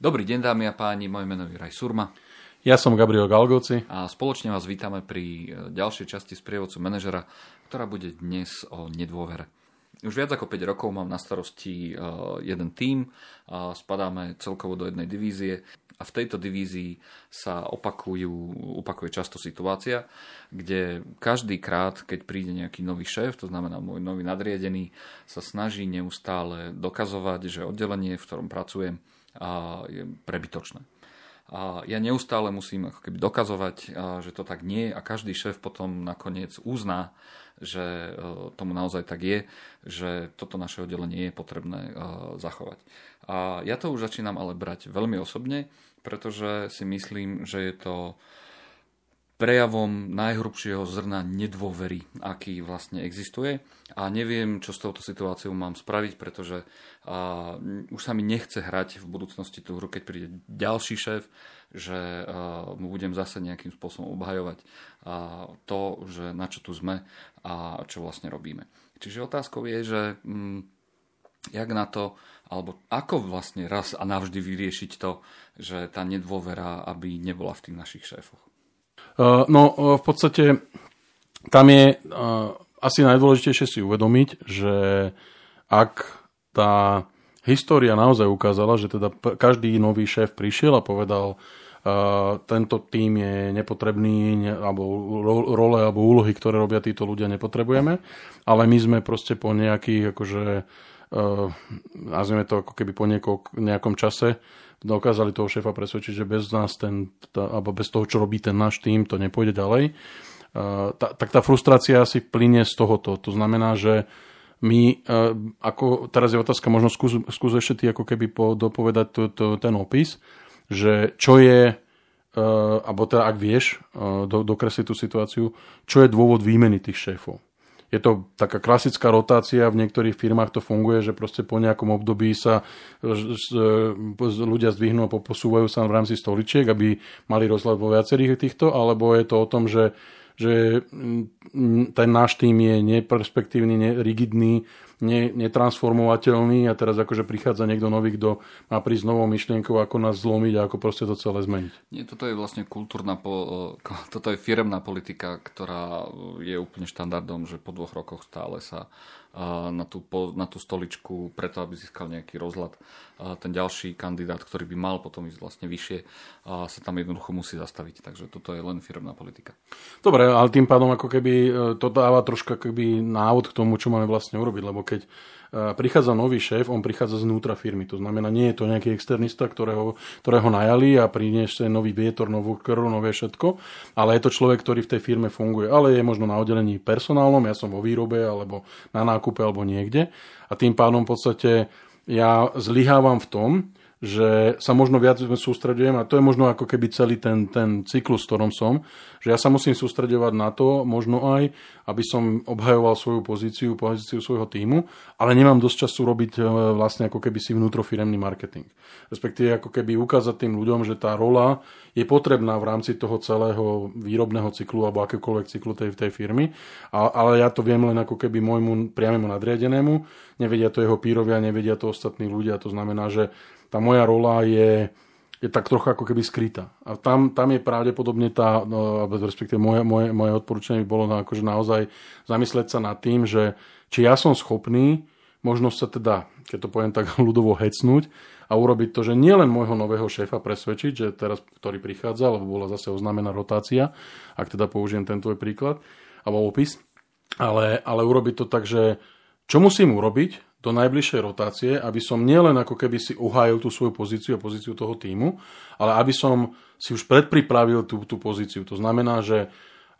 Dobrý deň, dámy a páni, moje meno je Raj Surma. Ja som Gabriel Galgoci. A spoločne vás vítame pri e, ďalšej časti sprievodcu manažera, ktorá bude dnes o nedôvere. Už viac ako 5 rokov mám na starosti e, jeden tím, spadáme celkovo do jednej divízie a v tejto divízii sa opakujú, opakuje často situácia, kde každý krát, keď príde nejaký nový šéf, to znamená môj nový nadriedený, sa snaží neustále dokazovať, že oddelenie, v ktorom pracujem, je prebytočné. A ja neustále musím ako keby dokazovať, že to tak nie je a každý šéf potom nakoniec uzná, že e, tomu naozaj tak je, že toto naše oddelenie je potrebné e, zachovať. A ja to už začínam ale brať veľmi osobne, pretože si myslím, že je to prejavom najhrubšieho zrna nedôvery, aký vlastne existuje. A neviem, čo s touto situáciou mám spraviť, pretože a, už sa mi nechce hrať v budúcnosti tú hru, keď príde ďalší šéf, že a, mu budem zase nejakým spôsobom obhajovať a, to, že na čo tu sme a čo vlastne robíme. Čiže otázkou je, že mm, jak na to, alebo ako vlastne raz a navždy vyriešiť to, že tá nedôvera, aby nebola v tých našich šéfoch. Uh, no uh, v podstate tam je uh, asi najdôležitejšie si uvedomiť, že ak tá história naozaj ukázala, že teda každý nový šéf prišiel a povedal, uh, tento tým je nepotrebný, alebo role alebo úlohy, ktoré robia títo ľudia, nepotrebujeme, ale my sme proste po nejakých, akože, nazvime to ako keby po nejakom čase, dokázali toho šéfa presvedčiť, že bez nás ten, tá, alebo bez toho, čo robí ten náš tým, to nepôjde ďalej, uh, tá, tak tá frustrácia asi plyne z tohoto. To znamená, že my, uh, ako, teraz je otázka, možno skús, skús ešte ty ako keby po, dopovedať to, to, ten opis, že čo je, alebo teda ak vieš do, dokresliť tú situáciu, čo je dôvod výmeny tých šéfov je to taká klasická rotácia, v niektorých firmách to funguje, že proste po nejakom období sa ľudia zdvihnú a poposúvajú sa v rámci stoličiek, aby mali rozhľad vo viacerých týchto, alebo je to o tom, že že ten náš tým je neperspektívny, rigidný, ne, netransformovateľný a teraz akože prichádza niekto nový, kto má prísť novou myšlienkou, ako nás zlomiť a ako proste to celé zmeniť. Nie, toto je vlastne kultúrna, po, toto je firemná politika, ktorá je úplne štandardom, že po dvoch rokoch stále sa na tú, na tú stoličku preto, aby získal nejaký rozhľad. Ten ďalší kandidát, ktorý by mal potom ísť vlastne vyššie, sa tam jednoducho musí zastaviť. Takže toto je len firmná politika. Dobre, ale tým pádom ako keby e, to dáva troška keby návod k tomu, čo máme vlastne urobiť, lebo keď prichádza nový šéf, on prichádza znútra firmy. To znamená, nie je to nejaký externista, ktorého, ktorého najali a priniesť nový vietor, novú krv, nové všetko, ale je to človek, ktorý v tej firme funguje. Ale je možno na oddelení personálnom, ja som vo výrobe alebo na nákupe alebo niekde a tým pádom v podstate ja zlyhávam v tom, že sa možno viac sústredujem a to je možno ako keby celý ten, ten cyklus, v ktorom som, že ja sa musím sústredovať na to, možno aj, aby som obhajoval svoju pozíciu, pozíciu svojho týmu, ale nemám dosť času robiť e, vlastne ako keby si vnútrofiremný marketing. Respektíve ako keby ukázať tým ľuďom, že tá rola je potrebná v rámci toho celého výrobného cyklu alebo akékoľvek cyklu tej, tej firmy, a, ale ja to viem len ako keby môjmu priamému nadriadenému, nevedia to jeho pírovia, nevedia to ostatní ľudia, to znamená, že tá moja rola je, je tak trocha ako keby skrytá. A tam, tam je pravdepodobne tá, no, respektíve moje, moje, moje odporúčanie by bolo na, akože naozaj zamyslieť sa nad tým, že či ja som schopný možno sa teda, keď to poviem tak ľudovo hecnúť a urobiť to, že nielen môjho nového šéfa presvedčiť, že teraz, ktorý prichádza, lebo bola zase oznámená rotácia, ak teda použijem ten tvoj príklad, alebo opis, ale, ale urobiť to tak, že čo musím urobiť, do najbližšej rotácie, aby som nielen ako keby si uhájil tú svoju pozíciu a pozíciu toho týmu, ale aby som si už predpripravil tú, tú pozíciu. To znamená, že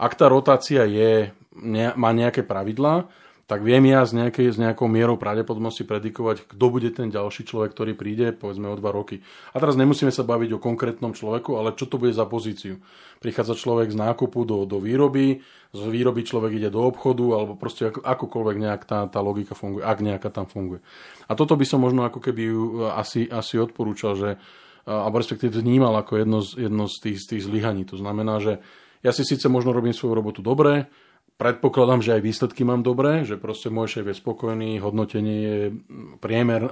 ak tá rotácia je, ne, má nejaké pravidlá, tak viem ja s, nejakej, s nejakou mierou pravdepodobnosti predikovať, kto bude ten ďalší človek, ktorý príde, povedzme o dva roky. A teraz nemusíme sa baviť o konkrétnom človeku, ale čo to bude za pozíciu. Prichádza človek z nákupu do, do výroby, z výroby človek ide do obchodu, alebo proste ako, akokoľvek nejak tá, tá logika funguje, ak nejaká tam funguje. A toto by som možno ako keby asi, asi odporúčal, že, alebo respektíve vnímal ako jedno z, jedno z tých, z tých zlyhaní. To znamená, že ja si síce možno robím svoju robotu dobre, Predpokladám, že aj výsledky mám dobré, že proste môj šéf je spokojný, hodnotenie je priemer,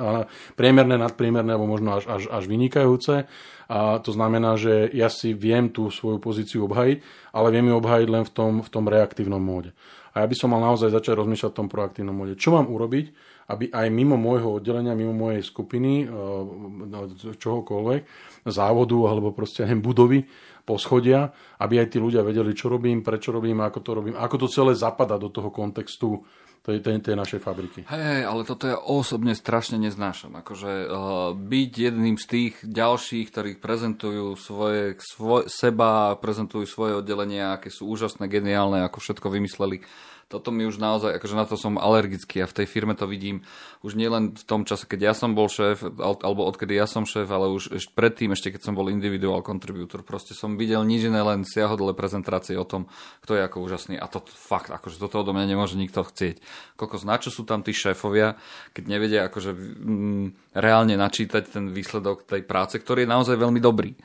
priemerné, nadpriemerné, alebo možno až, až, až vynikajúce. A to znamená, že ja si viem tú svoju pozíciu obhajiť, ale viem ju obhajiť len v tom, v tom reaktívnom móde. A ja by som mal naozaj začať rozmýšľať v tom proaktívnom móde. Čo mám urobiť, aby aj mimo môjho oddelenia, mimo mojej skupiny, e, čohokoľvek, závodu alebo proste budovy, poschodia, aby aj tí ľudia vedeli, čo robím, prečo robím, ako to robím, ako to celé zapadá do toho kontextu tej, tej, tej našej fabriky. Hej, ale toto ja osobne strašne neznášam. Akože uh, byť jedným z tých ďalších, ktorí prezentujú svoje, svoj, seba, prezentujú svoje oddelenia, aké sú úžasné, geniálne, ako všetko vymysleli toto mi už naozaj, akože na to som alergický a v tej firme to vidím už nielen v tom čase, keď ja som bol šéf, alebo odkedy ja som šéf, ale už ešte predtým, ešte keď som bol individual contributor, proste som videl nič iné, len siahodle prezentácie o tom, kto je ako úžasný. A to fakt, akože toto odo mňa nemôže nikto chcieť. Kokos, na čo sú tam tí šéfovia, keď nevedia akože mm, reálne načítať ten výsledok tej práce, ktorý je naozaj veľmi dobrý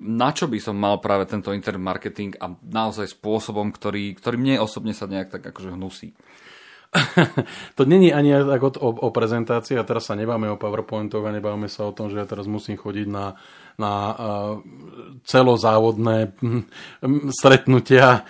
na čo by som mal práve tento internet marketing a naozaj spôsobom, ktorý, ktorý mne osobne sa nejak tak akože hnusí. to není ani tak o, o, prezentácii a teraz sa nebáme o PowerPointoch a nebáme sa o tom, že ja teraz musím chodiť na, na uh, celozávodné hm, stretnutia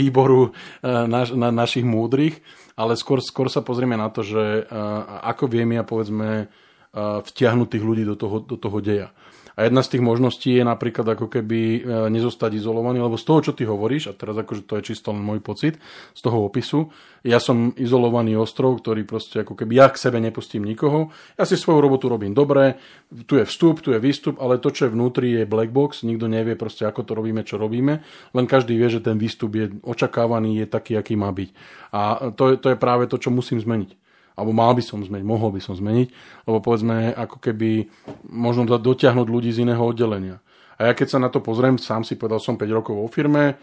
výboru uh, naš, na našich múdrych, ale skôr, skôr sa pozrieme na to, že uh, ako viem ja povedzme uh, vtiahnuť tých ľudí do toho, do toho deja. A jedna z tých možností je napríklad ako keby e, nezostať izolovaný, lebo z toho, čo ty hovoríš, a teraz akože to je čisto len môj pocit z toho opisu, ja som izolovaný ostrov, ktorý proste ako keby ja k sebe nepustím nikoho, ja si svoju robotu robím dobre, tu je vstup, tu je výstup, ale to, čo je vnútri, je black box, nikto nevie proste, ako to robíme, čo robíme, len každý vie, že ten výstup je očakávaný, je taký, aký má byť. A to, to je práve to, čo musím zmeniť alebo mal by som zmeniť, mohol by som zmeniť, lebo povedzme ako keby možno dotiahnuť ľudí z iného oddelenia. A ja keď sa na to pozriem, sám si povedal, som 5 rokov vo firme,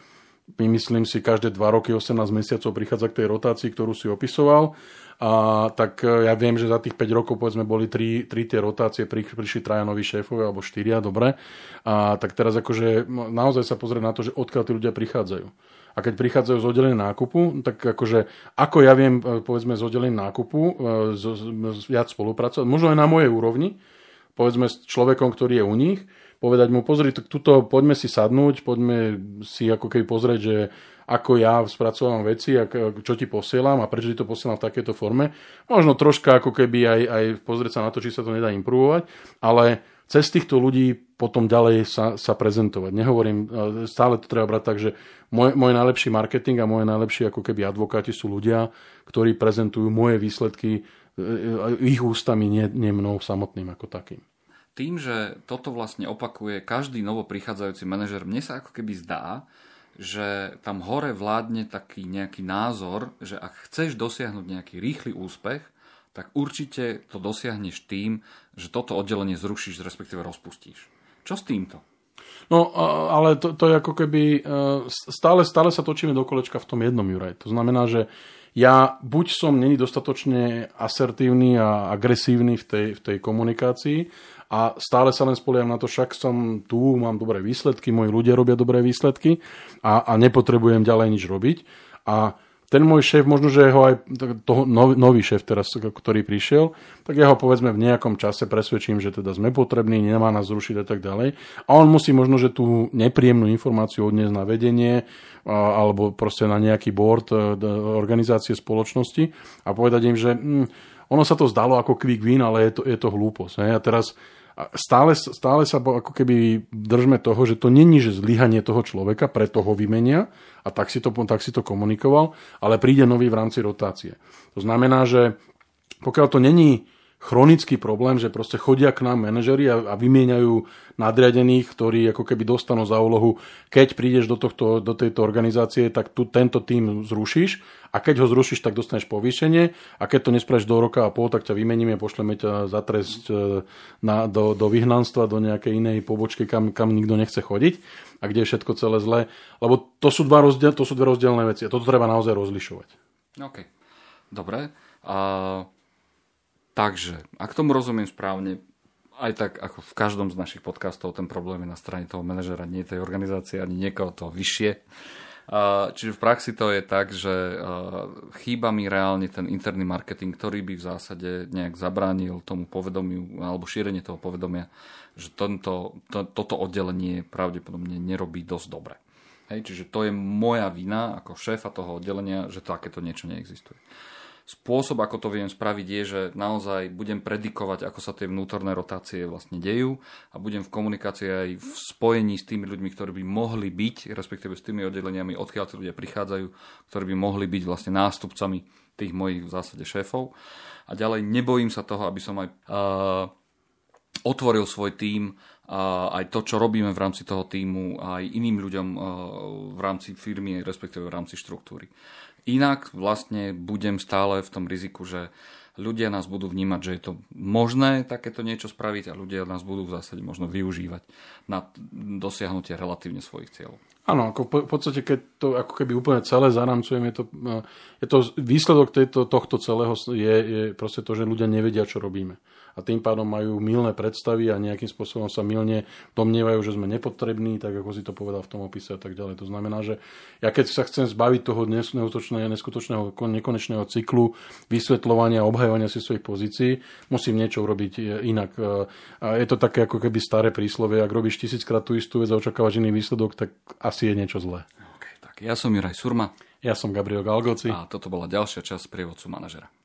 myslím si, každé 2 roky, 18 mesiacov prichádza k tej rotácii, ktorú si opisoval. A, tak e, ja viem, že za tých 5 rokov povedzme boli 3, 3 tie rotácie, pri, prišli traja noví šéfovia alebo 4, dobre. A tak teraz akože naozaj sa pozrieť na to, že odkiaľ tí ľudia prichádzajú a keď prichádzajú z oddelenia nákupu, tak akože ako ja viem, e, povedzme, z oddelenia nákupu e, z, z, viac spolupracovať, možno aj na mojej úrovni, povedzme s človekom, ktorý je u nich, povedať mu, pozri, tuto poďme si sadnúť, poďme si ako keby pozrieť, že ako ja spracovávam veci, ak, čo ti posielam a prečo ti to posielam v takejto forme. Možno troška ako keby aj, aj pozrieť sa na to, či sa to nedá improvovať, ale cez týchto ľudí potom ďalej sa, sa prezentovať. Nehovorím, e, stále to treba brať tak, že môj, môj najlepší marketing a moje najlepší ako keby advokáti sú ľudia, ktorí prezentujú moje výsledky e, e, ich ústami, nie, nie mnou samotným ako takým. Tým, že toto vlastne opakuje každý novo prichádzajúci manažer, mne sa ako keby zdá, že tam hore vládne taký nejaký názor, že ak chceš dosiahnuť nejaký rýchly úspech, tak určite to dosiahneš tým, že toto oddelenie zrušíš, respektíve rozpustíš. Čo s týmto? No, ale to, to je ako keby... E, stále, stále sa točíme do kolečka v tom jednom, Juraj. To znamená, že ja buď som není dostatočne asertívny a agresívny v tej, v tej komunikácii a stále sa len spoliam na to, však som tu, mám dobré výsledky, moji ľudia robia dobré výsledky a, a nepotrebujem ďalej nič robiť. A ten môj šéf, možno, že ho aj toho nový, nový šéf teraz, ktorý prišiel, tak ja ho povedzme v nejakom čase presvedčím, že teda sme potrební, nemá nás zrušiť a tak ďalej. A on musí možno, že tú nepríjemnú informáciu odniesť na vedenie alebo proste na nejaký board e, organizácie spoločnosti a povedať im, že hm, ono sa to zdalo ako quick win, ale je to, je to hlúposť. A teraz stále, stále sa ako keby držme toho, že to není, že zlyhanie toho človeka, preto ho vymenia a tak si, to, tak si to komunikoval, ale príde nový v rámci rotácie. To znamená, že pokiaľ to není chronický problém, že proste chodia k nám manažeri a, a vymieňajú nadriadených, ktorí ako keby dostanú za úlohu, keď prídeš do, tohto, do tejto organizácie, tak tu tento tým zrušíš a keď ho zrušíš, tak dostaneš povýšenie a keď to nespravíš do roka a pol, tak ťa vymeníme, pošleme ťa za trest e, na, do, do vyhnanstva, do nejakej inej pobočky, kam, kam nikto nechce chodiť a kde je všetko celé zlé. Lebo to sú, dva rozdiel, to sú dve rozdielne veci a toto treba naozaj rozlišovať. OK. Dobre. Uh... Takže, ak tomu rozumiem správne, aj tak ako v každom z našich podcastov ten problém je na strane toho manažera, nie tej organizácie, ani niekoho toho vyššie. Čiže v praxi to je tak, že chýba mi reálne ten interný marketing, ktorý by v zásade nejak zabránil tomu povedomiu alebo šírenie toho povedomia, že tento, to, toto oddelenie pravdepodobne nerobí dosť dobre. Hej, čiže to je moja vina ako šéfa toho oddelenia, že takéto niečo neexistuje. Spôsob, ako to viem spraviť, je, že naozaj budem predikovať, ako sa tie vnútorné rotácie vlastne dejú a budem v komunikácii aj v spojení s tými ľuďmi, ktorí by mohli byť, respektíve s tými oddeleniami, odkiaľ tí ľudia prichádzajú, ktorí by mohli byť vlastne nástupcami tých mojich v zásade šéfov. A ďalej nebojím sa toho, aby som aj uh, otvoril svoj tím a aj to, čo robíme v rámci toho týmu, aj iným ľuďom v rámci firmy, respektíve v rámci štruktúry. Inak vlastne budem stále v tom riziku, že ľudia nás budú vnímať, že je to možné takéto niečo spraviť a ľudia nás budú v zásade možno využívať na dosiahnutie relatívne svojich cieľov. Áno, ako v podstate, keď to ako keby úplne celé zaramcujeme, je to, je to výsledok tejto, tohto celého je, je proste to, že ľudia nevedia, čo robíme a tým pádom majú milné predstavy a nejakým spôsobom sa milne domnievajú, že sme nepotrební, tak ako si to povedal v tom opise a tak ďalej. To znamená, že ja keď sa chcem zbaviť toho neskutočného, neskutočného nekonečného cyklu vysvetľovania a obhajovania si svojich pozícií, musím niečo urobiť inak. A je to také ako keby staré príslovie, ak robíš tisíckrát tú istú vec a očakávaš iný výsledok, tak asi je niečo zlé. Okay, tak ja som Juraj Surma. Ja som Gabriel Galgoci. A toto bola ďalšia časť prievodcu manažera.